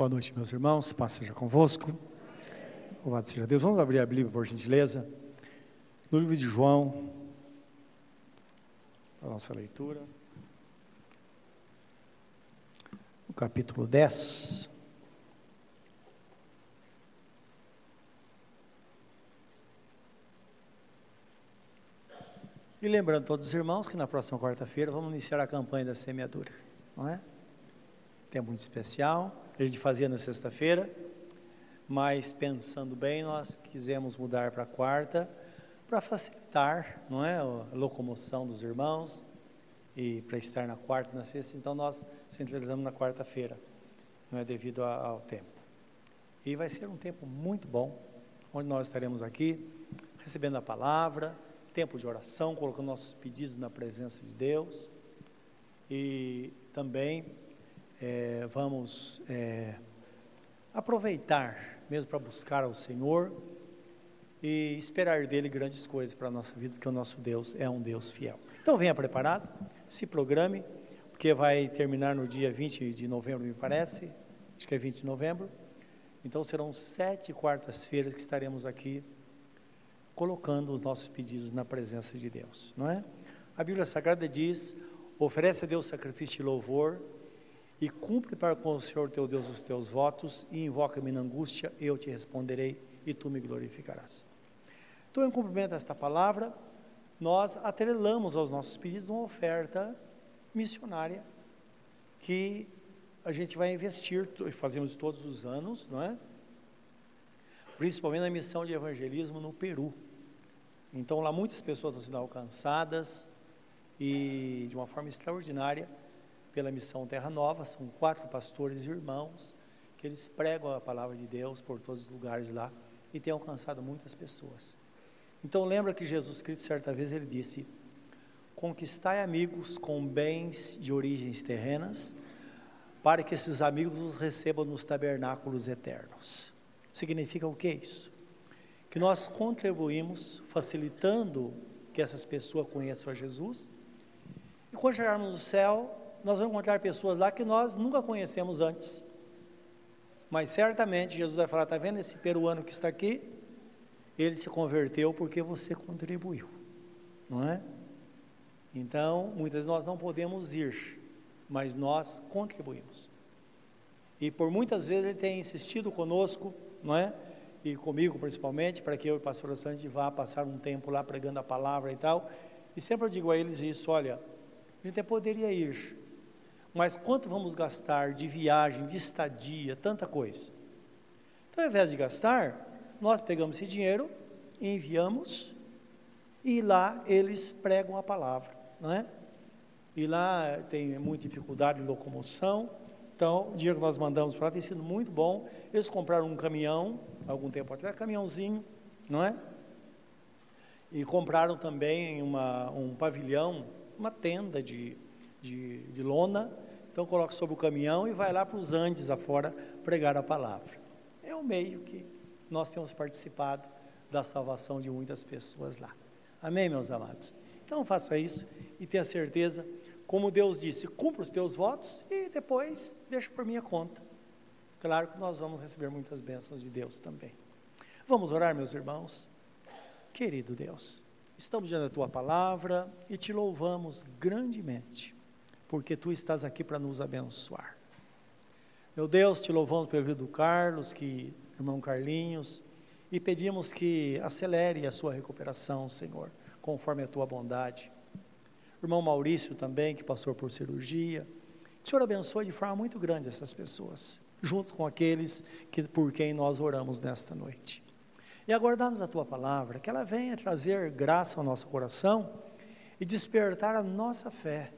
Boa noite, meus irmãos. Paz seja convosco. Louvado seja Deus. Vamos abrir a Bíblia, por gentileza. No livro de João, a nossa leitura. No capítulo 10. E lembrando todos os irmãos que na próxima quarta-feira vamos iniciar a campanha da semeadura, não é? Tempo muito especial, a gente fazia na sexta-feira, mas pensando bem, nós quisemos mudar para quarta, para facilitar, não é, a locomoção dos irmãos e para estar na quarta na sexta, então nós centralizamos na quarta-feira, não é devido ao tempo. E vai ser um tempo muito bom, onde nós estaremos aqui recebendo a palavra, tempo de oração, colocando nossos pedidos na presença de Deus e também é, vamos é, aproveitar mesmo para buscar ao Senhor e esperar dele grandes coisas para a nossa vida, porque o nosso Deus é um Deus fiel. Então venha preparado, se programe, porque vai terminar no dia 20 de novembro, me parece, acho que é 20 de novembro. Então serão sete quartas-feiras que estaremos aqui colocando os nossos pedidos na presença de Deus, não é? A Bíblia Sagrada diz: oferece a Deus sacrifício de louvor e cumpre para com o Senhor teu Deus os teus votos, e invoca-me na angústia, eu te responderei, e tu me glorificarás. Então, em cumprimento desta palavra, nós atrelamos aos nossos pedidos uma oferta missionária que a gente vai investir, fazemos todos os anos, não é? Principalmente na missão de evangelismo no Peru. Então, lá muitas pessoas estão sendo alcançadas e de uma forma extraordinária pela missão Terra Nova, são quatro pastores e irmãos que eles pregam a palavra de Deus por todos os lugares lá e têm alcançado muitas pessoas. Então lembra que Jesus Cristo certa vez ele disse: "Conquistai amigos com bens de origens terrenas, para que esses amigos os recebam nos tabernáculos eternos." Significa o que isso? Que nós contribuímos facilitando que essas pessoas conheçam a Jesus. E quando chegarmos no céu, nós vamos encontrar pessoas lá que nós nunca conhecemos antes. Mas certamente Jesus vai falar: está vendo esse peruano que está aqui? Ele se converteu porque você contribuiu, não é? Então, muitas vezes nós não podemos ir, mas nós contribuímos. E por muitas vezes ele tem insistido conosco, não é? E comigo principalmente, para que eu e o pastor Santos vá passar um tempo lá pregando a palavra e tal. E sempre eu digo a eles isso: olha, a gente até poderia ir, mas quanto vamos gastar de viagem, de estadia, tanta coisa? Então, ao invés de gastar, nós pegamos esse dinheiro enviamos, e lá eles pregam a palavra, não é? E lá tem muita dificuldade de locomoção, então o dinheiro que nós mandamos para lá tem sido muito bom. Eles compraram um caminhão, algum tempo atrás, caminhãozinho, não é? E compraram também uma, um pavilhão, uma tenda de de, de lona, então coloca sobre o caminhão e vai lá para os Andes afora pregar a palavra. É o meio que nós temos participado da salvação de muitas pessoas lá. Amém, meus amados? Então faça isso e tenha certeza, como Deus disse, cumpra os teus votos e depois deixa por minha conta. Claro que nós vamos receber muitas bênçãos de Deus também. Vamos orar, meus irmãos? Querido Deus, estamos diante da tua palavra e te louvamos grandemente porque tu estás aqui para nos abençoar. Meu Deus, te louvamos pelo vida do Carlos, que irmão Carlinhos, e pedimos que acelere a sua recuperação, Senhor, conforme a tua bondade. Irmão Maurício também, que passou por cirurgia. Que o Senhor abençoe de forma muito grande essas pessoas, junto com aqueles que, por quem nós oramos nesta noite. E aguardamos a tua palavra, que ela venha trazer graça ao nosso coração e despertar a nossa fé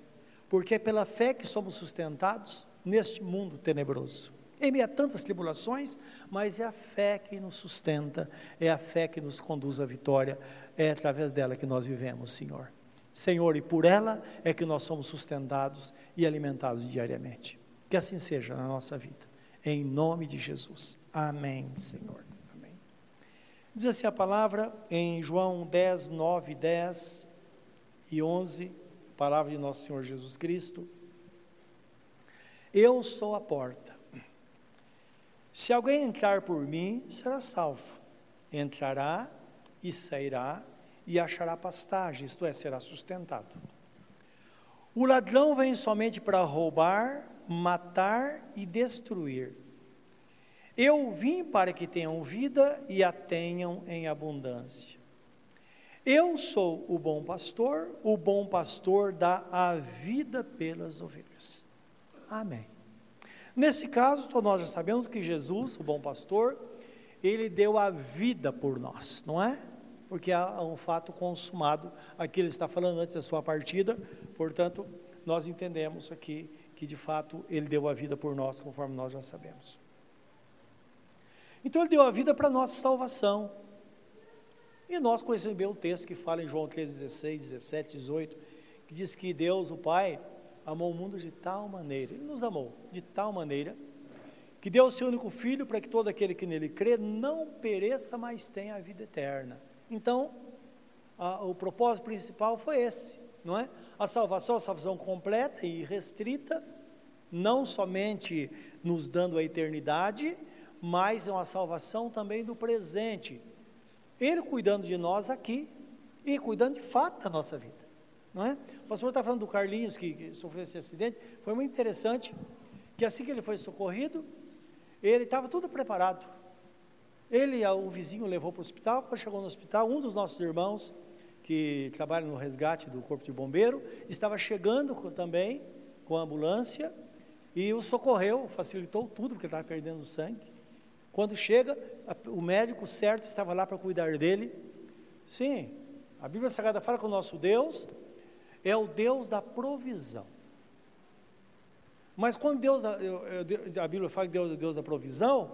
porque é pela fé que somos sustentados neste mundo tenebroso. Em meio a tantas tribulações, mas é a fé que nos sustenta, é a fé que nos conduz à vitória, é através dela que nós vivemos, Senhor. Senhor, e por ela é que nós somos sustentados e alimentados diariamente. Que assim seja na nossa vida, em nome de Jesus. Amém, Senhor. Amém. Diz assim a palavra em João 10, 9, 10 e 11 palavra de nosso Senhor Jesus Cristo. Eu sou a porta. Se alguém entrar por mim, será salvo. Entrará e sairá e achará pastagem, isto é, será sustentado. O ladrão vem somente para roubar, matar e destruir. Eu vim para que tenham vida e a tenham em abundância. Eu sou o bom pastor, o bom pastor dá a vida pelas ovelhas. Amém. Nesse caso, nós já sabemos que Jesus, o bom pastor, ele deu a vida por nós, não é? Porque é um fato consumado. Aqui ele está falando antes da sua partida, portanto, nós entendemos aqui que de fato ele deu a vida por nós, conforme nós já sabemos. Então ele deu a vida para a nossa salvação. E nós conhecemos bem o texto que fala em João 3, 16, 17, 18, que diz que Deus, o Pai, amou o mundo de tal maneira, Ele nos amou de tal maneira, que deu o seu único filho para que todo aquele que nele crê não pereça, mas tenha a vida eterna. Então, a, o propósito principal foi esse, não é? A salvação, a salvação completa e restrita, não somente nos dando a eternidade, mas é uma salvação também do presente. Ele cuidando de nós aqui e cuidando de fato da nossa vida. Não é? O pastor está falando do Carlinhos que, que sofreu esse acidente. Foi muito interessante que assim que ele foi socorrido, ele estava tudo preparado. Ele, o vizinho, levou para o hospital. Quando chegou no hospital, um dos nossos irmãos que trabalha no resgate do corpo de bombeiro estava chegando também com a ambulância e o socorreu, facilitou tudo porque estava perdendo sangue. Quando chega, o médico certo estava lá para cuidar dele. Sim, a Bíblia Sagrada fala que o nosso Deus é o Deus da provisão. Mas quando Deus, a Bíblia fala que Deus é o Deus da provisão,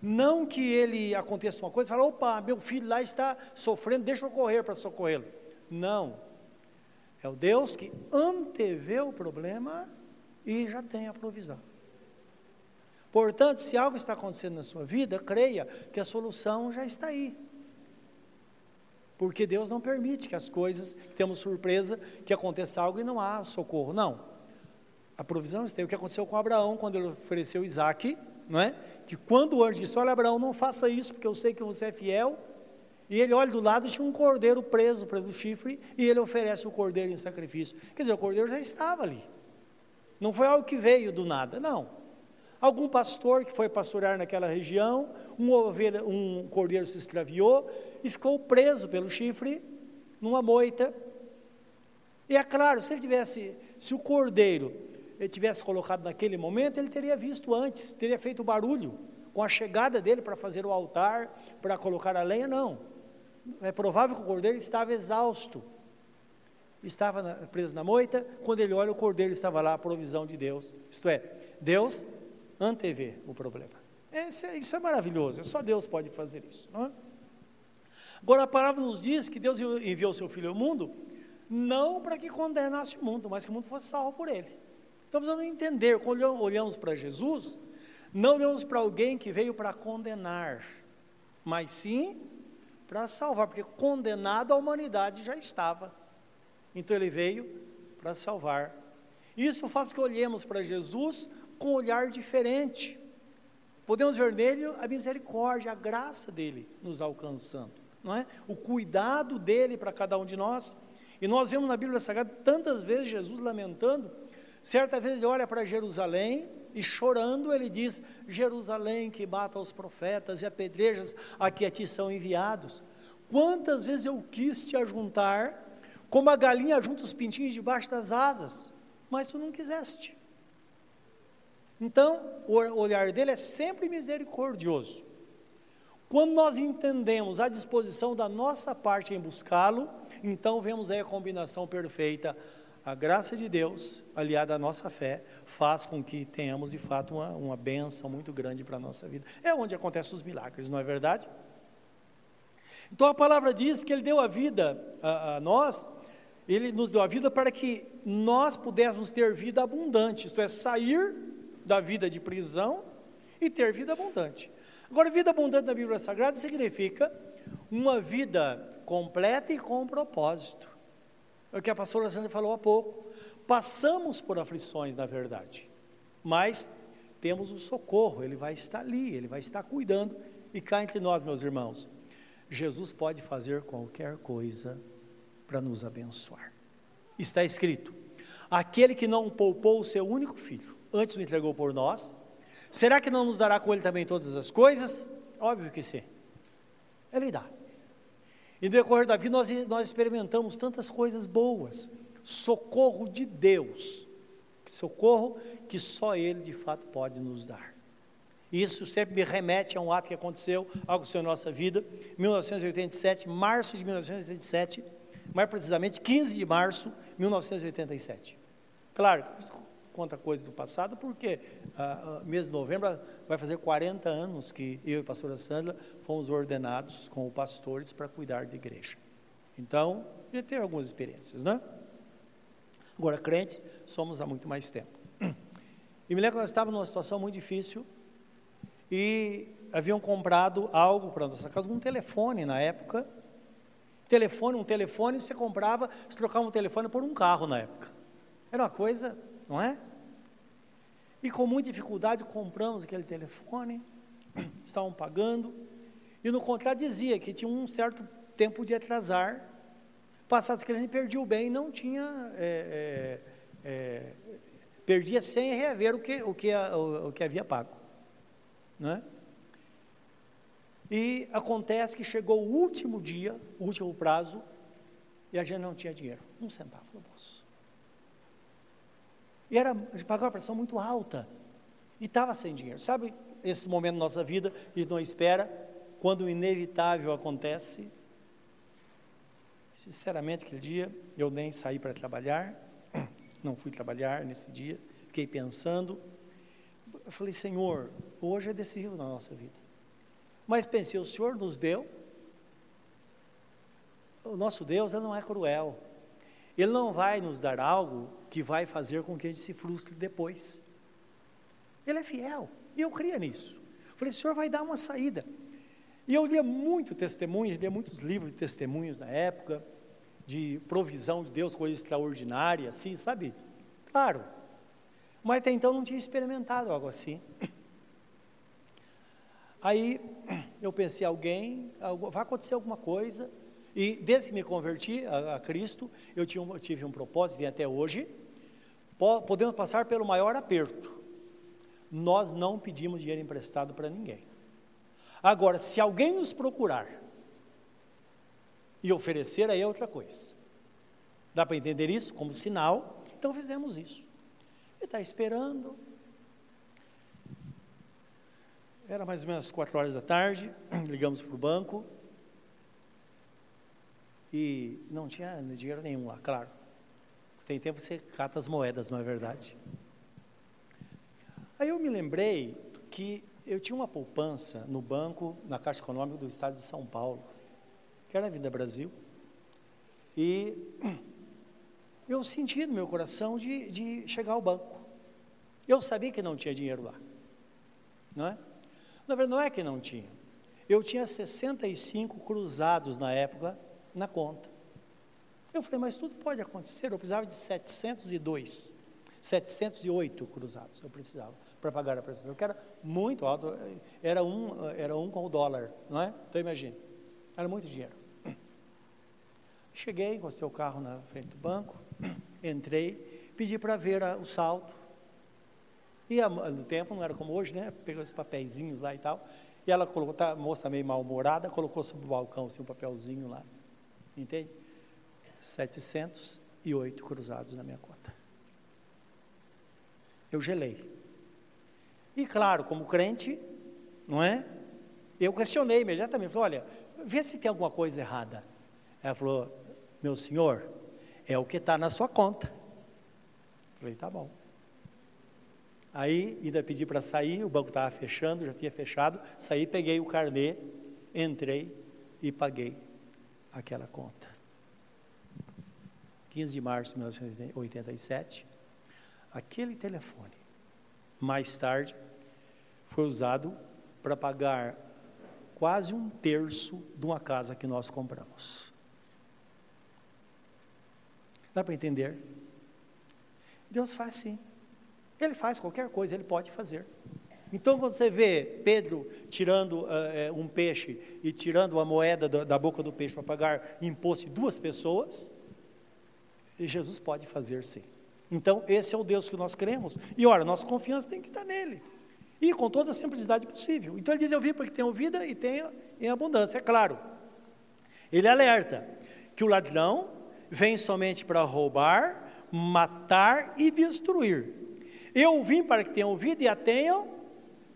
não que ele aconteça uma coisa, fala, opa, meu filho lá está sofrendo, deixa eu correr para socorrê-lo. Não. É o Deus que antevê o problema e já tem a provisão. Portanto, se algo está acontecendo na sua vida, creia que a solução já está aí. Porque Deus não permite que as coisas, temos surpresa, que aconteça algo e não há socorro. Não. A provisão está aí. O que aconteceu com Abraão quando ele ofereceu Isaac, não é? Que quando o anjo disse: Olha, Abraão, não faça isso, porque eu sei que você é fiel. E ele olha do lado, tinha um cordeiro preso, preso do chifre, e ele oferece o cordeiro em sacrifício. Quer dizer, o cordeiro já estava ali. Não foi algo que veio do nada, não. Algum pastor que foi pastorear naquela região, um, ovelha, um cordeiro se extraviou e ficou preso pelo chifre numa moita. E é claro, se ele tivesse, se o cordeiro ele tivesse colocado naquele momento, ele teria visto antes, teria feito barulho com a chegada dele para fazer o altar, para colocar a lenha, não. É provável que o cordeiro estava exausto, estava na, preso na moita, quando ele olha, o cordeiro estava lá, a provisão de Deus. Isto é, Deus antever o problema. Esse, isso é maravilhoso, só Deus pode fazer isso. É? Agora, a palavra nos diz que Deus enviou seu Filho ao mundo, não para que condenasse o mundo, mas que o mundo fosse salvo por ele. Então, precisamos entender, quando olhamos para Jesus, não olhamos para alguém que veio para condenar, mas sim para salvar, porque condenado a humanidade já estava. Então, ele veio para salvar. Isso faz que olhemos para Jesus com um olhar diferente. Podemos ver nele a misericórdia, a graça dele nos alcançando, não é? O cuidado dele para cada um de nós. E nós vemos na Bíblia Sagrada tantas vezes Jesus lamentando. Certa vez ele olha para Jerusalém e chorando ele diz: Jerusalém que mata os profetas e apedrejas a que a ti são enviados. Quantas vezes eu quis te ajuntar, como a galinha junta os pintinhos debaixo das asas, mas tu não quiseste. Então, o olhar dele é sempre misericordioso. Quando nós entendemos a disposição da nossa parte em buscá-lo, então vemos aí a combinação perfeita. A graça de Deus, aliada à nossa fé, faz com que tenhamos de fato uma, uma benção muito grande para a nossa vida. É onde acontecem os milagres, não é verdade? Então a palavra diz que Ele deu a vida a, a nós, Ele nos deu a vida para que nós pudéssemos ter vida abundante, isto é, sair da vida de prisão e ter vida abundante. Agora, vida abundante na Bíblia Sagrada significa uma vida completa e com propósito. É o que a pastora Sandra falou há pouco. Passamos por aflições, na verdade, mas temos o socorro, Ele vai estar ali, Ele vai estar cuidando. E cá entre nós, meus irmãos, Jesus pode fazer qualquer coisa para nos abençoar. Está escrito: aquele que não poupou o seu único filho, antes o entregou por nós, será que não nos dará com ele também todas as coisas? Óbvio que sim. Ele dá. E no decorrer da vida nós, nós experimentamos tantas coisas boas, socorro de Deus, socorro que só Ele de fato pode nos dar. Isso sempre me remete a um ato que aconteceu, algo na nossa vida, 1987, março de 1987, mais precisamente 15 de março de 1987. Claro, conta coisas do passado, porque ah, ah, mês de novembro vai fazer 40 anos que eu e a pastora Sandra fomos ordenados como pastores para cuidar da igreja. Então, já teve algumas experiências, né? Agora, crentes, somos há muito mais tempo. E me lembro que nós estávamos numa situação muito difícil e haviam comprado algo para nossa casa, um telefone na época. Telefone, um telefone, você comprava, você trocava um telefone por um carro na época. Era uma coisa, não é? E com muita dificuldade compramos aquele telefone, estavam pagando, e no contrato dizia que tinha um certo tempo de atrasar. Passados que a gente perdia o bem, não tinha, é, é, é, perdia sem reaver o que, o, que, o, o que havia pago. Né? E acontece que chegou o último dia, o último prazo, e a gente não tinha dinheiro, um centavo no bolso. E era, pagava uma pressão muito alta, e estava sem dinheiro. Sabe esse momento da nossa vida que não espera, quando o inevitável acontece? Sinceramente, aquele dia, eu nem saí para trabalhar, não fui trabalhar nesse dia, fiquei pensando, eu falei, Senhor, hoje é decisivo na nossa vida. Mas pensei, o Senhor nos deu, o nosso Deus ele não é cruel. Ele não vai nos dar algo que vai fazer com que a gente se frustre depois. Ele é fiel, e eu cria nisso. Falei, o Senhor vai dar uma saída. E eu lia muito testemunhos, lia muitos livros de testemunhos na época, de provisão de Deus, coisa extraordinária, assim, sabe? Claro, mas até então não tinha experimentado algo assim. Aí eu pensei, alguém, vai acontecer alguma coisa. E desde que me converti a, a Cristo, eu, tinha, eu tive um propósito, e até hoje, podemos passar pelo maior aperto. Nós não pedimos dinheiro emprestado para ninguém. Agora, se alguém nos procurar e oferecer, aí é outra coisa. Dá para entender isso como sinal? Então fizemos isso. Ele está esperando. Era mais ou menos quatro horas da tarde, ligamos para o banco. E não tinha dinheiro nenhum lá, claro. Tem tempo que você cata as moedas, não é verdade? Aí eu me lembrei que eu tinha uma poupança no banco, na Caixa Econômica do Estado de São Paulo, que era a Vida Brasil. E eu senti no meu coração de, de chegar ao banco. Eu sabia que não tinha dinheiro lá. Não é? Na verdade, não é que não tinha. Eu tinha 65 cruzados na época na conta. Eu falei, mas tudo pode acontecer. Eu precisava de 702, 708 cruzados. Eu precisava para pagar a prestação, que era muito alto. Era um, era um com o dólar, não é? Então imagine, era muito dinheiro. Cheguei, encostei o carro na frente do banco, entrei, pedi para ver a, o saldo. E no tempo não era como hoje, né? Pegou esses papeizinhos lá e tal. E ela colocou, tá, a moça meio mal-humorada, colocou sobre o balcão assim, um papelzinho lá. Entende? 708 cruzados na minha conta. Eu gelei. E claro, como crente, não é? Eu questionei imediatamente, falei, olha, vê se tem alguma coisa errada. Ela falou, meu senhor, é o que está na sua conta. Falei, tá bom. Aí ainda pedi para sair, o banco estava fechando, já tinha fechado. Saí, peguei o carnê, entrei e paguei aquela conta. 15 de março de 1987, aquele telefone, mais tarde, foi usado para pagar quase um terço de uma casa que nós compramos. Dá para entender? Deus faz sim. Ele faz qualquer coisa, ele pode fazer. Então, você vê Pedro tirando uh, um peixe e tirando a moeda da, da boca do peixe para pagar imposto de duas pessoas, Jesus pode fazer sim. Então, esse é o Deus que nós queremos. E ora, nossa confiança tem que estar nele. E com toda a simplicidade possível. Então ele diz: Eu vim para que tenham vida e tenha em abundância. É claro. Ele alerta que o ladrão vem somente para roubar, matar e destruir. Eu vim para que tenham vida e a tenham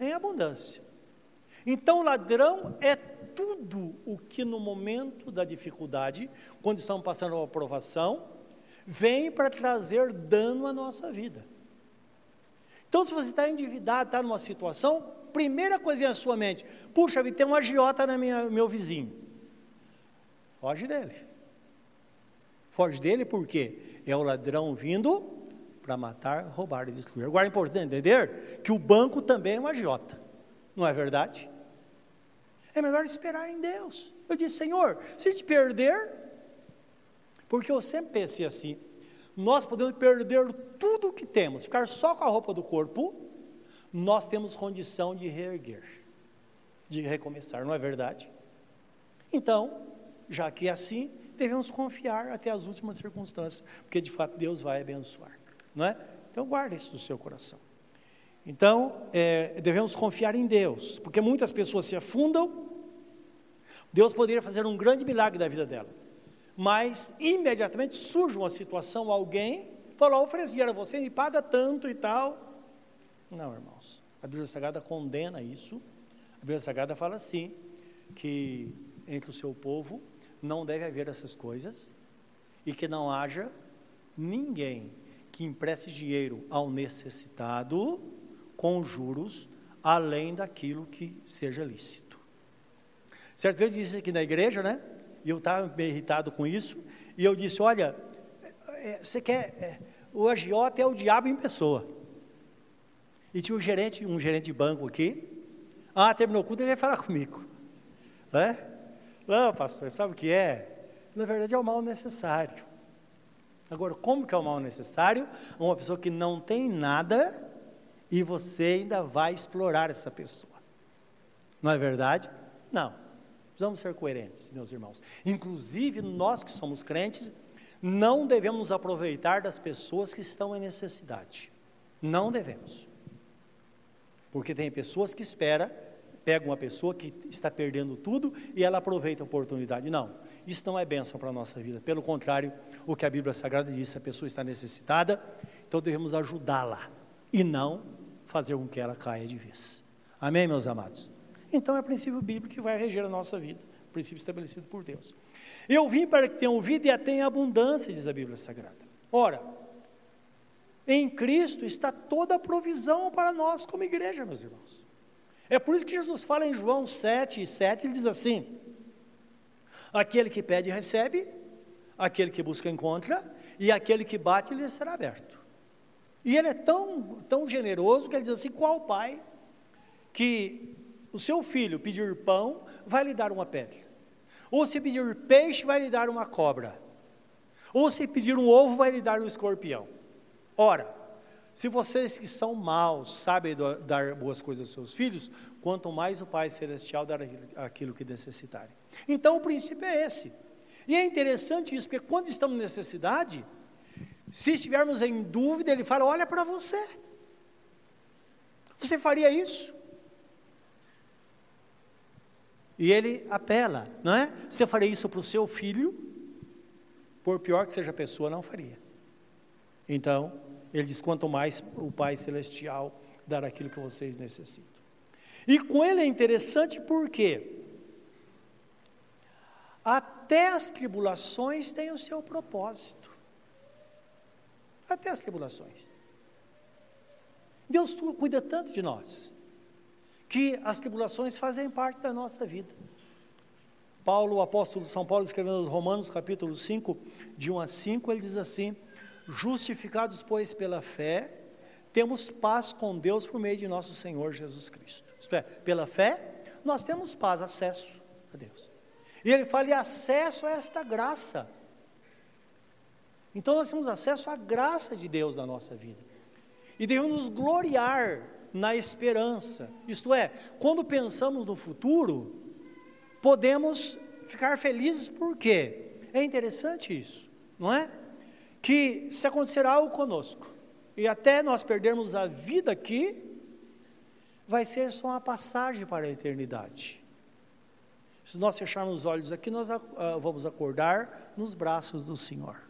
em abundância. Então, o ladrão é tudo o que no momento da dificuldade, quando estamos passando uma provação, vem para trazer dano à nossa vida. Então, se você está endividado, está numa situação, primeira coisa que vem à sua mente: puxa, tem um agiota no meu vizinho. Foge dele. Foge dele porque é o ladrão vindo para matar, roubar e destruir. Agora é importante entender que o banco também é um agiota, não é verdade? É melhor esperar em Deus. Eu disse, Senhor, se te perder, porque eu sempre pensei assim, nós podemos perder tudo o que temos, ficar só com a roupa do corpo, nós temos condição de reerguer, de recomeçar, não é verdade? Então, já que é assim, devemos confiar até as últimas circunstâncias, porque de fato Deus vai abençoar, não é? Então, guarde isso no seu coração. Então, é, devemos confiar em Deus, porque muitas pessoas se afundam, Deus poderia fazer um grande milagre da vida dela mas imediatamente surge uma situação, alguém falou, ofereci a você e paga tanto e tal. Não, irmãos, a Bíblia Sagrada condena isso. A Bíblia Sagrada fala assim, que entre o seu povo não deve haver essas coisas e que não haja ninguém que empreste dinheiro ao necessitado com juros além daquilo que seja lícito. Certa vez disse aqui na igreja, né? E eu estava bem irritado com isso. E eu disse: Olha, é, você quer. É, o agiota é o diabo em pessoa. E tinha um gerente, um gerente de banco aqui. Ah, terminou o culto, ele ia falar comigo. Né? Não, pastor, sabe o que é? Na verdade é o mal necessário. Agora, como que é o mal necessário? Uma pessoa que não tem nada e você ainda vai explorar essa pessoa. Não é verdade? Não. Precisamos ser coerentes, meus irmãos. Inclusive, nós que somos crentes, não devemos aproveitar das pessoas que estão em necessidade. Não devemos. Porque tem pessoas que esperam, pegam uma pessoa que está perdendo tudo e ela aproveita a oportunidade. Não, isso não é bênção para a nossa vida. Pelo contrário, o que a Bíblia Sagrada diz, a pessoa está necessitada, então devemos ajudá-la e não fazer com que ela caia de vez. Amém, meus amados? Então é princípio bíblico que vai reger a nossa vida, princípio estabelecido por Deus. Eu vim para que tenham vida e a tenham abundância, diz a Bíblia Sagrada. Ora, em Cristo está toda a provisão para nós como igreja, meus irmãos. É por isso que Jesus fala em João 7 e 7, ele diz assim: Aquele que pede recebe, aquele que busca encontra, e aquele que bate lhe será aberto. E ele é tão, tão generoso que ele diz assim: qual pai que o seu filho pedir pão, vai lhe dar uma pedra. Ou se pedir peixe, vai lhe dar uma cobra. Ou se pedir um ovo, vai lhe dar um escorpião. Ora, se vocês que são maus sabem dar boas coisas aos seus filhos, quanto mais o Pai Celestial dar aquilo que necessitarem. Então o princípio é esse. E é interessante isso, porque quando estamos em necessidade, se estivermos em dúvida, ele fala: olha para você. Você faria isso? E ele apela, não é? Você faria isso para o seu filho? Por pior que seja a pessoa, não faria. Então, ele diz: quanto mais o Pai Celestial dar aquilo que vocês necessitam. E com ele é interessante porque até as tribulações têm o seu propósito. Até as tribulações. Deus cuida tanto de nós que as tribulações fazem parte da nossa vida. Paulo, o apóstolo São Paulo, escrevendo aos Romanos, capítulo 5, de 1 a 5, ele diz assim: Justificados, pois, pela fé, temos paz com Deus por meio de nosso Senhor Jesus Cristo. Isto é, pela fé, nós temos paz, acesso a Deus. E ele fala, e acesso a esta graça. Então nós temos acesso à graça de Deus na nossa vida. e devemos nos gloriar na esperança. Isto é, quando pensamos no futuro, podemos ficar felizes por quê? É interessante isso, não é? Que se acontecer algo conosco e até nós perdermos a vida aqui, vai ser só uma passagem para a eternidade. Se nós fecharmos os olhos aqui, nós uh, vamos acordar nos braços do Senhor.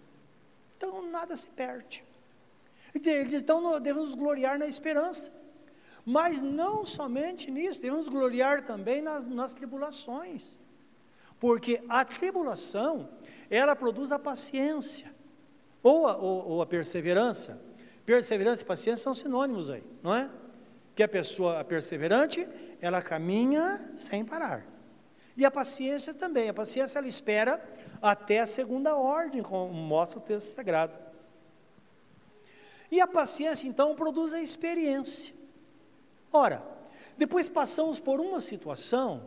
Então nada se perde. Então devemos gloriar na esperança. Mas não somente nisso, devemos gloriar também nas, nas tribulações. Porque a tribulação, ela produz a paciência, ou a, ou, ou a perseverança. Perseverança e paciência são sinônimos aí, não é? Que a pessoa perseverante, ela caminha sem parar. E a paciência também. A paciência ela espera até a segunda ordem, como mostra o texto sagrado. E a paciência então produz a experiência. Ora, depois passamos por uma situação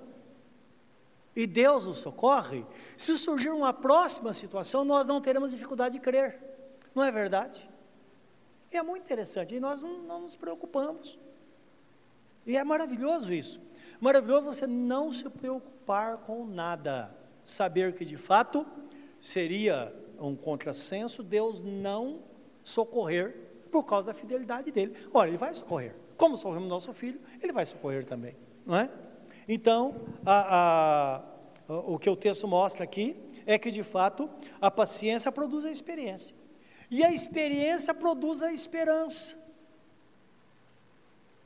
e Deus nos socorre, se surgir uma próxima situação, nós não teremos dificuldade de crer. Não é verdade? É muito interessante, e nós não, não nos preocupamos. E é maravilhoso isso. Maravilhoso você não se preocupar com nada. Saber que de fato seria um contrassenso Deus não socorrer por causa da fidelidade dele. Olha, ele vai socorrer. Como socorremos nosso filho, ele vai socorrer também, não é? Então, a, a, o que o texto mostra aqui é que de fato a paciência produz a experiência. E a experiência produz a esperança.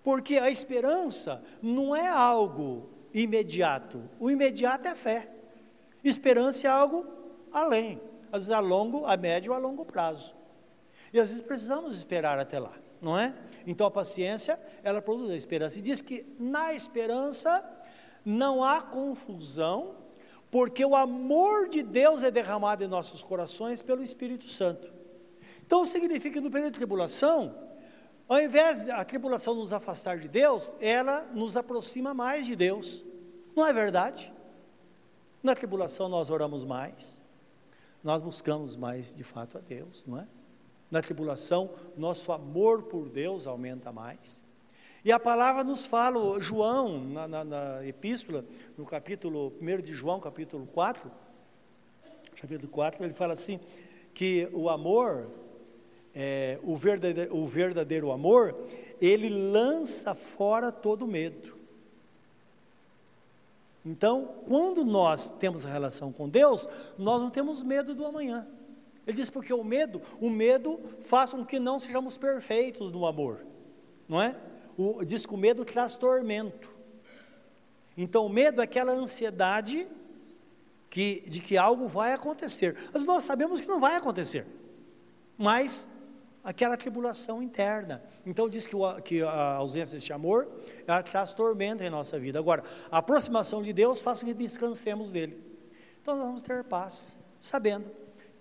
Porque a esperança não é algo imediato. O imediato é fé. Esperança é algo além, às vezes a longo, a médio ou a longo prazo. E às vezes precisamos esperar até lá, não é? Então a paciência, ela produz a esperança. E diz que na esperança não há confusão, porque o amor de Deus é derramado em nossos corações pelo Espírito Santo. Então significa que no período de tribulação, ao invés de a tribulação nos afastar de Deus, ela nos aproxima mais de Deus. Não é verdade? Na tribulação nós oramos mais, nós buscamos mais de fato a Deus, não é? Na tribulação, nosso amor por Deus aumenta mais. E a palavra nos fala, João, na, na, na epístola, no capítulo 1 de João, capítulo 4, capítulo 4, ele fala assim, que o amor é, o, verdadeiro, o verdadeiro amor, ele lança fora todo medo. Então, quando nós temos relação com Deus, nós não temos medo do amanhã. Ele diz porque o medo, o medo faz com que não sejamos perfeitos no amor, não é? O, diz que o medo traz tormento. Então, o medo é aquela ansiedade que, de que algo vai acontecer. Mas nós sabemos que não vai acontecer. Mas aquela tribulação interna. Então diz que, o, que a ausência deste amor ela traz tormenta em nossa vida. Agora, a aproximação de Deus faz com que descansemos dele. Então nós vamos ter paz, sabendo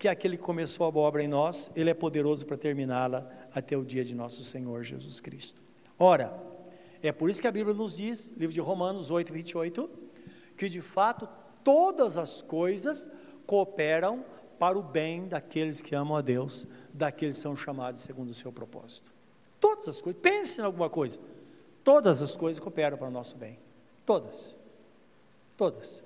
que aquele que começou a obra em nós, ele é poderoso para terminá-la até o dia de nosso Senhor Jesus Cristo. Ora, é por isso que a Bíblia nos diz, livro de Romanos 8, 28, que de fato todas as coisas cooperam para o bem daqueles que amam a Deus, daqueles que são chamados segundo o seu propósito. Todas as coisas, pense em alguma coisa. Todas as coisas cooperam para o nosso bem. Todas. Todas.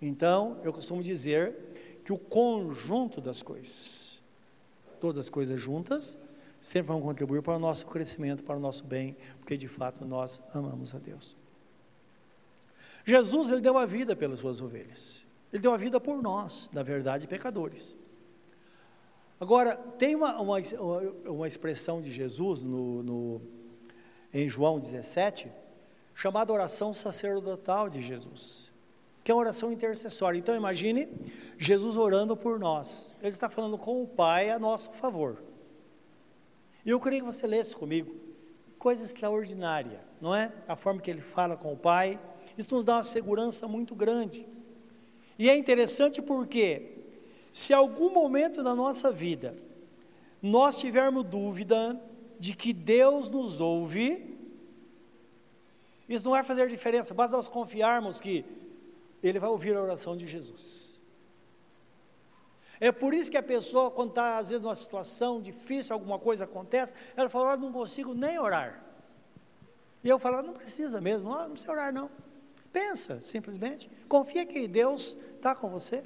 Então, eu costumo dizer que o conjunto das coisas, todas as coisas juntas, sempre vão contribuir para o nosso crescimento, para o nosso bem, porque de fato nós amamos a Deus. Jesus, ele deu a vida pelas suas ovelhas. Ele deu a vida por nós, na verdade, pecadores. Agora, tem uma, uma, uma expressão de Jesus no, no, em João 17, chamada oração sacerdotal de Jesus, que é uma oração intercessória. Então, imagine Jesus orando por nós. Ele está falando com o Pai a nosso favor. E eu queria que você lesse comigo. Coisa extraordinária, não é? A forma que ele fala com o Pai. Isso nos dá uma segurança muito grande. E é interessante porque se algum momento da nossa vida nós tivermos dúvida de que Deus nos ouve, isso não vai fazer diferença, basta nós confiarmos que Ele vai ouvir a oração de Jesus. É por isso que a pessoa, quando está às vezes numa situação difícil, alguma coisa acontece, ela fala: ah, não consigo nem orar. E eu falo: não precisa mesmo, não, não precisa orar não. Pensa, simplesmente. Confia que Deus está com você.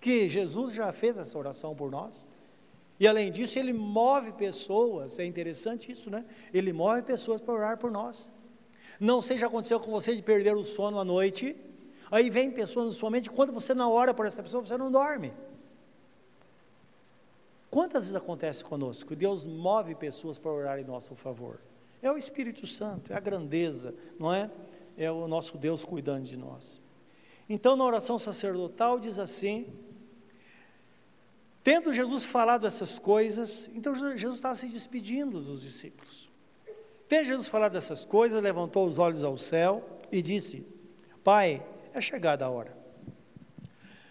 Que Jesus já fez essa oração por nós. E além disso, ele move pessoas, é interessante isso, né? Ele move pessoas para orar por nós. Não seja aconteceu com você de perder o sono à noite, aí vem pessoas na sua mente, quando você não ora por essa pessoa, você não dorme. Quantas vezes acontece conosco? Deus move pessoas para orar em nosso favor. É o Espírito Santo, é a grandeza, não é? É o nosso Deus cuidando de nós. Então, na oração sacerdotal, diz assim: Tendo Jesus falado essas coisas, então Jesus estava se despedindo dos discípulos. Tendo Jesus falado essas coisas, levantou os olhos ao céu e disse: Pai, é chegada a hora.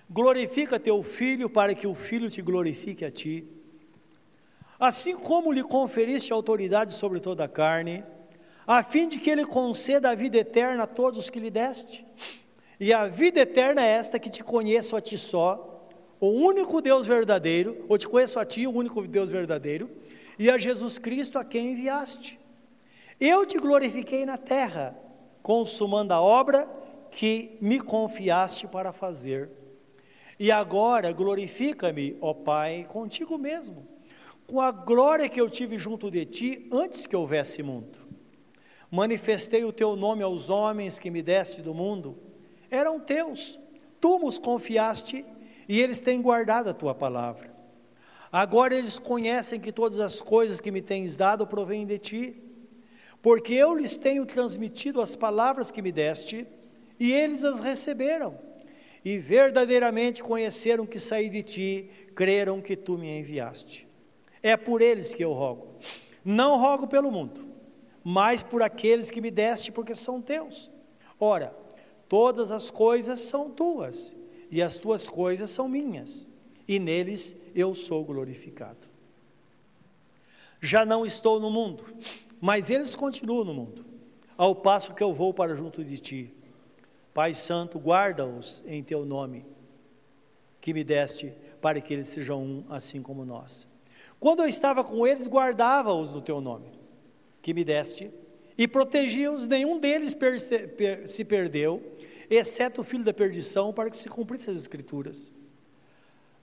Glorifica teu filho para que o filho te glorifique a ti. Assim como lhe conferiste autoridade sobre toda a carne, a fim de que ele conceda a vida eterna a todos os que lhe deste. E a vida eterna é esta que te conheço a ti só, o único Deus verdadeiro, ou te conheço a ti, o único Deus verdadeiro, e a Jesus Cristo a quem enviaste. Eu te glorifiquei na terra, consumando a obra que me confiaste para fazer. E agora glorifica-me, ó Pai, contigo mesmo, com a glória que eu tive junto de ti antes que houvesse mundo. Manifestei o teu nome aos homens que me deste do mundo, eram teus, tu nos confiaste e eles têm guardado a tua palavra. Agora eles conhecem que todas as coisas que me tens dado provêm de ti, porque eu lhes tenho transmitido as palavras que me deste, e eles as receberam, e verdadeiramente conheceram que saí de ti, creram que tu me enviaste. É por eles que eu rogo. Não rogo pelo mundo, mas por aqueles que me deste, porque são teus. Ora, todas as coisas são tuas, e as tuas coisas são minhas, e neles eu sou glorificado. Já não estou no mundo, mas eles continuam no mundo, ao passo que eu vou para junto de ti. Pai Santo, guarda-os em teu nome, que me deste, para que eles sejam um, assim como nós. Quando eu estava com eles, guardava-os no teu nome, que me deste, e protegia-os, nenhum deles se perdeu, exceto o filho da perdição, para que se cumprissem as escrituras.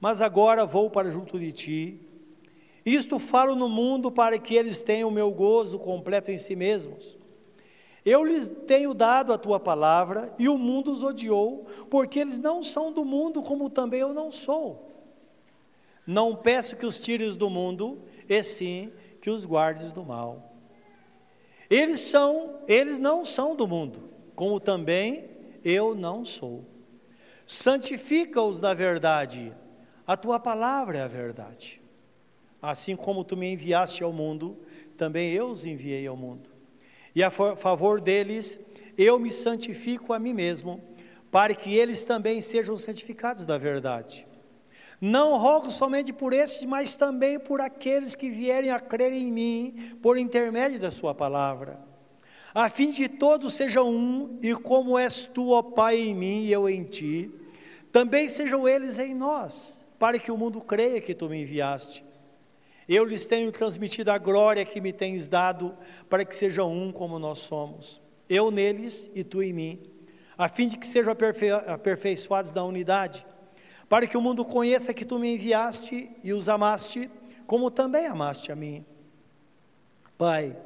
Mas agora vou para junto de ti. Isto falo no mundo para que eles tenham o meu gozo completo em si mesmos. Eu lhes tenho dado a tua palavra e o mundo os odiou, porque eles não são do mundo, como também eu não sou. Não peço que os tires do mundo, e sim que os guardes do mal. Eles são, eles não são do mundo, como também eu não sou. Santifica-os na verdade, a tua palavra é a verdade. Assim como tu me enviaste ao mundo, também eu os enviei ao mundo. E a favor deles, eu me santifico a mim mesmo, para que eles também sejam santificados da verdade. Não rogo somente por estes, mas também por aqueles que vierem a crer em mim por intermédio da Sua palavra a fim de todos sejam um, e como és tu, ó Pai, em mim e eu em ti, também sejam eles em nós, para que o mundo creia que tu me enviaste. Eu lhes tenho transmitido a glória que me tens dado, para que sejam um como nós somos, eu neles e tu em mim, a fim de que sejam aperfei aperfeiçoados da unidade, para que o mundo conheça que tu me enviaste e os amaste, como também amaste a mim. Pai,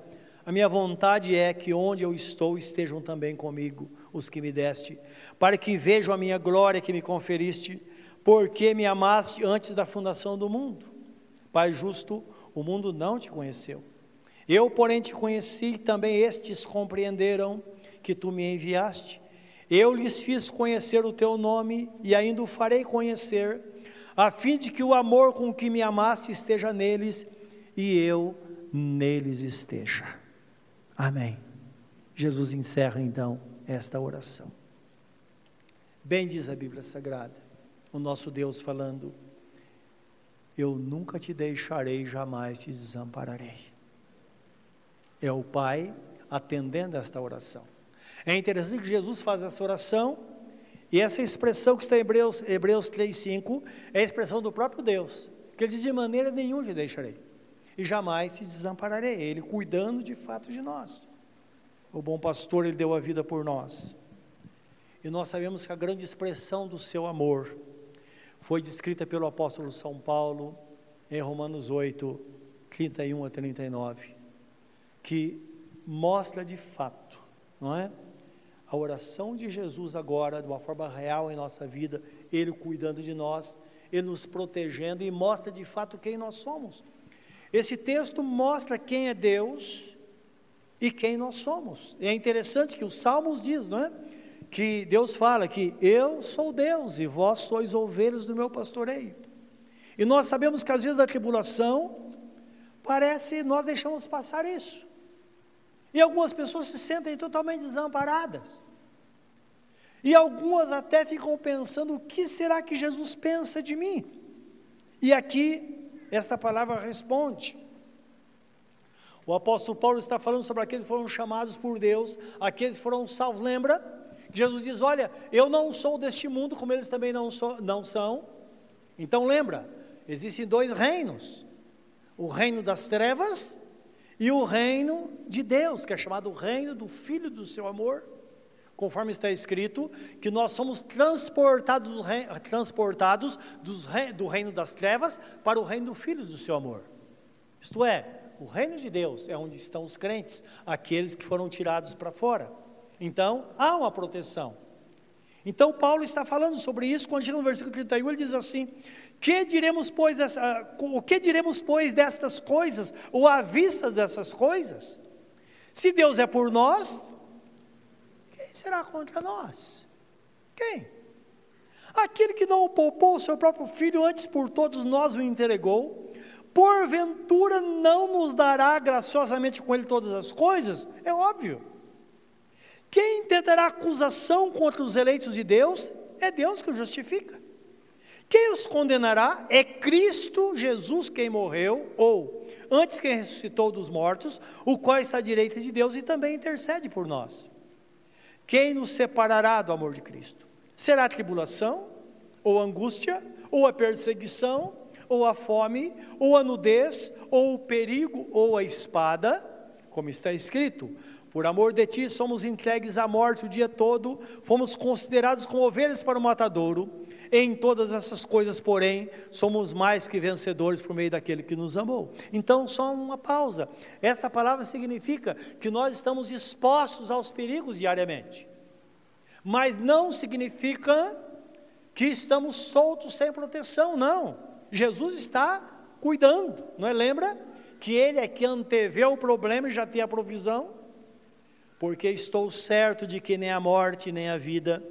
a minha vontade é que onde eu estou estejam também comigo os que me deste, para que vejam a minha glória que me conferiste, porque me amaste antes da fundação do mundo. Pai justo, o mundo não te conheceu. Eu, porém, te conheci e também estes compreenderam que tu me enviaste. Eu lhes fiz conhecer o teu nome e ainda o farei conhecer, a fim de que o amor com que me amaste esteja neles e eu neles esteja. Amém. Jesus encerra então esta oração. Bem diz a Bíblia Sagrada, o nosso Deus falando: Eu nunca te deixarei, jamais te desampararei. É o Pai atendendo esta oração. É interessante que Jesus faz essa oração E essa expressão que está em Hebreus, Hebreus 3,5 é a expressão do próprio Deus, que ele diz: de maneira nenhuma te deixarei, e jamais te desampararei. Ele cuidando de fato de nós. O bom pastor, ele deu a vida por nós. E nós sabemos que a grande expressão do seu amor foi descrita pelo apóstolo São Paulo em Romanos 8, 31 a 39, que mostra de fato, não é? A oração de Jesus agora, de uma forma real em nossa vida, Ele cuidando de nós, Ele nos protegendo e mostra de fato quem nós somos. Esse texto mostra quem é Deus e quem nós somos. E é interessante que os Salmos diz, não é? Que Deus fala que eu sou Deus e vós sois ovelhas do meu pastoreio. E nós sabemos que às vezes da tribulação parece nós deixamos passar isso. E algumas pessoas se sentem totalmente desamparadas. E algumas até ficam pensando: o que será que Jesus pensa de mim? E aqui, esta palavra responde. O apóstolo Paulo está falando sobre aqueles que foram chamados por Deus, aqueles que foram salvos. Lembra? Jesus diz: Olha, eu não sou deste mundo, como eles também não, não são. Então lembra, existem dois reinos: o reino das trevas e o reino de Deus, que é chamado o reino do Filho do seu amor, conforme está escrito, que nós somos transportados, transportados do reino das trevas para o reino do Filho do seu amor. Isto é, o reino de Deus é onde estão os crentes, aqueles que foram tirados para fora. Então, há uma proteção. Então, Paulo está falando sobre isso, quando chega no versículo 31, ele diz assim: que diremos, pois, essa, o que diremos, pois, destas coisas, ou à vista dessas coisas? Se Deus é por nós, quem será contra nós? Quem? Aquele que não poupou o seu próprio filho, antes por todos nós o entregou, porventura não nos dará graciosamente com ele todas as coisas? É óbvio. Quem tentará acusação contra os eleitos de Deus? É Deus que o justifica. Quem os condenará é Cristo Jesus quem morreu, ou antes quem ressuscitou dos mortos, o qual está à direita de Deus e também intercede por nós. Quem nos separará do amor de Cristo? Será a tribulação, ou a angústia, ou a perseguição, ou a fome, ou a nudez, ou o perigo, ou a espada, como está escrito: por amor de ti somos entregues à morte o dia todo, fomos considerados como ovelhas para o matadouro. Em todas essas coisas, porém, somos mais que vencedores por meio daquele que nos amou. Então, só uma pausa. Essa palavra significa que nós estamos expostos aos perigos diariamente. Mas não significa que estamos soltos sem proteção, não. Jesus está cuidando, não é? Lembra que ele é que antevê o problema e já tem a provisão? Porque estou certo de que nem a morte, nem a vida,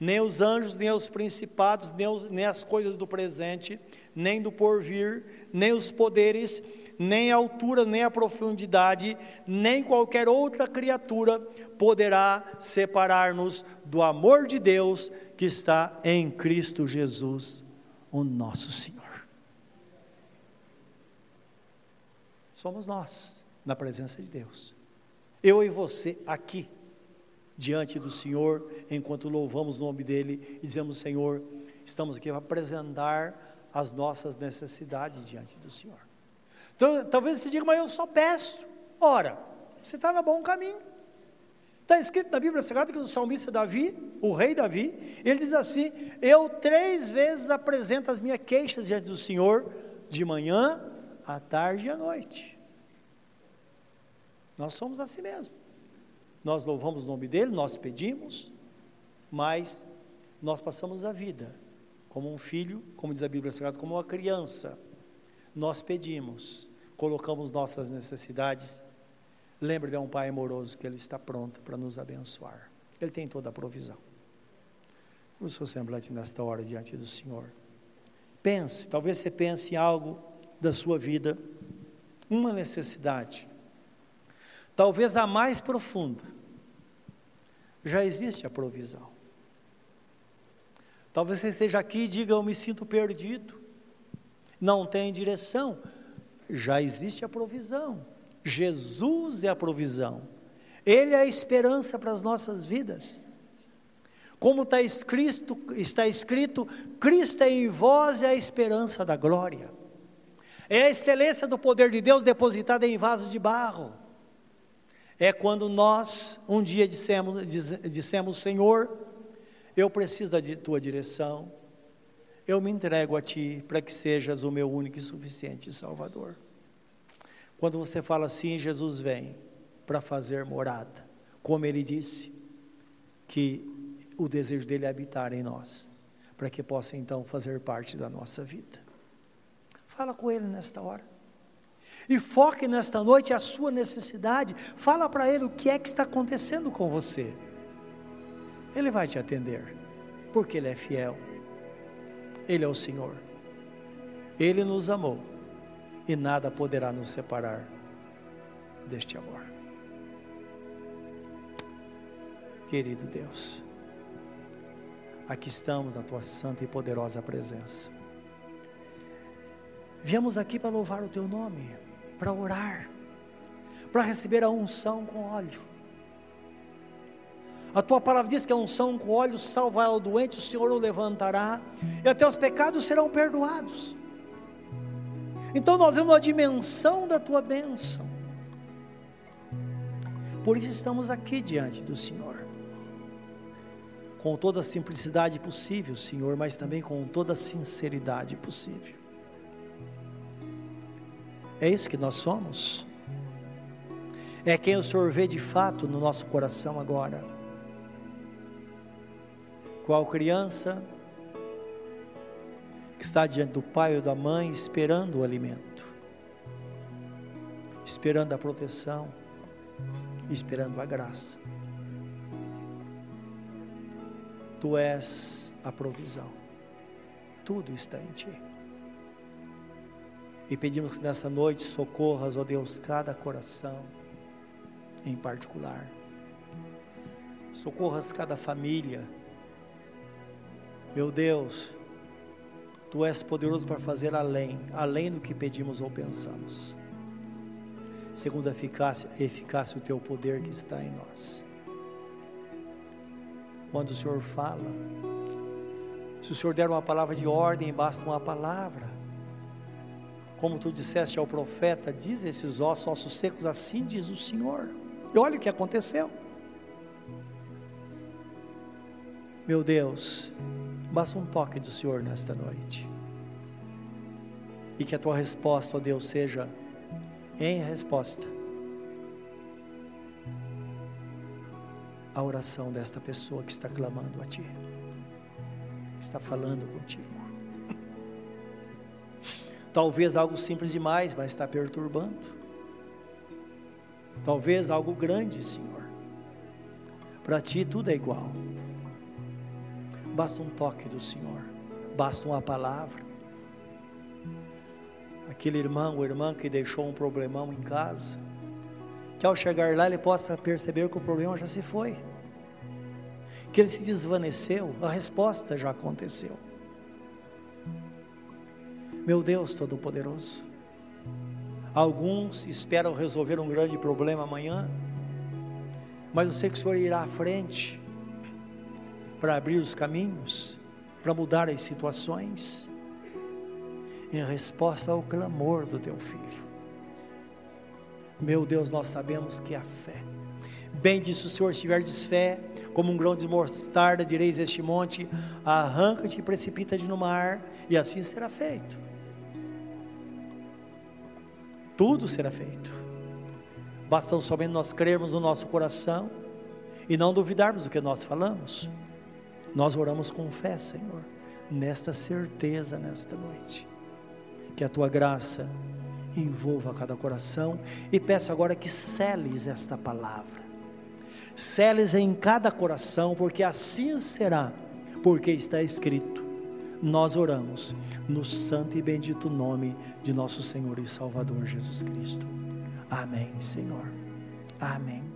nem os anjos, nem os principados, nem, os, nem as coisas do presente, nem do porvir, nem os poderes, nem a altura, nem a profundidade, nem qualquer outra criatura poderá separar-nos do amor de Deus que está em Cristo Jesus, o nosso Senhor. Somos nós, na presença de Deus. Eu e você aqui diante do Senhor, enquanto louvamos o nome dEle e dizemos: Senhor, estamos aqui para apresentar as nossas necessidades diante do Senhor. Então, talvez você diga, mas eu só peço. Ora, você está no bom caminho. Está escrito na Bíblia Sagrada que o salmista Davi, o rei Davi, ele diz assim: Eu três vezes apresento as minhas queixas diante do Senhor, de manhã, à tarde e à noite. Nós somos assim mesmo. Nós louvamos o nome dele, nós pedimos, mas nós passamos a vida como um filho, como diz a Bíblia Sagrada, como uma criança. Nós pedimos, colocamos nossas necessidades. Lembre de um Pai amoroso que Ele está pronto para nos abençoar. Ele tem toda a provisão. O seu semblante nesta hora diante do Senhor. Pense, talvez você pense em algo da sua vida, uma necessidade talvez a mais profunda, já existe a provisão. Talvez você esteja aqui e diga: Eu me sinto perdido, não tem direção. Já existe a provisão. Jesus é a provisão, Ele é a esperança para as nossas vidas. Como está escrito, está escrito, Cristo é em vós é a esperança da glória. É a excelência do poder de Deus depositada em vasos de barro. É quando nós um dia dissemos, dissemos Senhor, eu preciso da tua direção, eu me entrego a ti para que sejas o meu único e suficiente Salvador. Quando você fala assim, Jesus vem para fazer morada, como ele disse, que o desejo dele é habitar em nós, para que possa então fazer parte da nossa vida. Fala com ele nesta hora. E foque nesta noite a sua necessidade. Fala para ele o que é que está acontecendo com você. Ele vai te atender, porque ele é fiel. Ele é o Senhor. Ele nos amou e nada poderá nos separar deste amor. Querido Deus, aqui estamos na tua santa e poderosa presença. Viemos aqui para louvar o teu nome, para orar, para receber a unção com óleo. A tua palavra diz que a unção com óleo salva o doente, o Senhor o levantará, e até os pecados serão perdoados. Então nós vemos a dimensão da tua bênção. Por isso estamos aqui diante do Senhor. Com toda a simplicidade possível, Senhor, mas também com toda a sinceridade possível. É isso que nós somos. É quem o Senhor vê de fato no nosso coração agora. Qual criança que está diante do pai ou da mãe esperando o alimento, esperando a proteção, esperando a graça. Tu és a provisão, tudo está em Ti. E pedimos que nessa noite socorras, ó Deus, cada coração em particular. Socorras cada família. Meu Deus, Tu és poderoso para fazer além, além do que pedimos ou pensamos. Segundo a eficácia, eficácia o Teu poder que está em nós. Quando o Senhor fala, se o Senhor der uma palavra de ordem, basta uma palavra como tu disseste ao profeta, diz esses ossos, ossos secos, assim diz o Senhor. E olha o que aconteceu. Meu Deus, basta um toque do Senhor nesta noite. E que a tua resposta, ó Deus, seja em resposta à oração desta pessoa que está clamando a Ti, está falando contigo. Talvez algo simples demais, mas está perturbando. Talvez algo grande, Senhor. Para ti tudo é igual. Basta um toque do Senhor, basta uma palavra. Aquele irmão ou irmã que deixou um problemão em casa, que ao chegar lá ele possa perceber que o problema já se foi, que ele se desvaneceu, a resposta já aconteceu. Meu Deus Todo-Poderoso. Alguns esperam resolver um grande problema amanhã, mas eu sei que o Senhor irá à frente para abrir os caminhos, para mudar as situações, em resposta ao clamor do teu filho. Meu Deus, nós sabemos que é a fé. Bem disse o Senhor, se tiverdes fé, como um grão de mostarda, direis este monte: arranca-te e precipita-te no mar, e assim será feito tudo será feito. Basta somente nós crermos no nosso coração e não duvidarmos do que nós falamos. Nós oramos com fé, Senhor, nesta certeza nesta noite. Que a tua graça envolva cada coração e peço agora que seles esta palavra. Seles em cada coração, porque assim será, porque está escrito. Nós oramos no santo e bendito nome de nosso Senhor e Salvador Jesus Cristo. Amém, Senhor. Amém.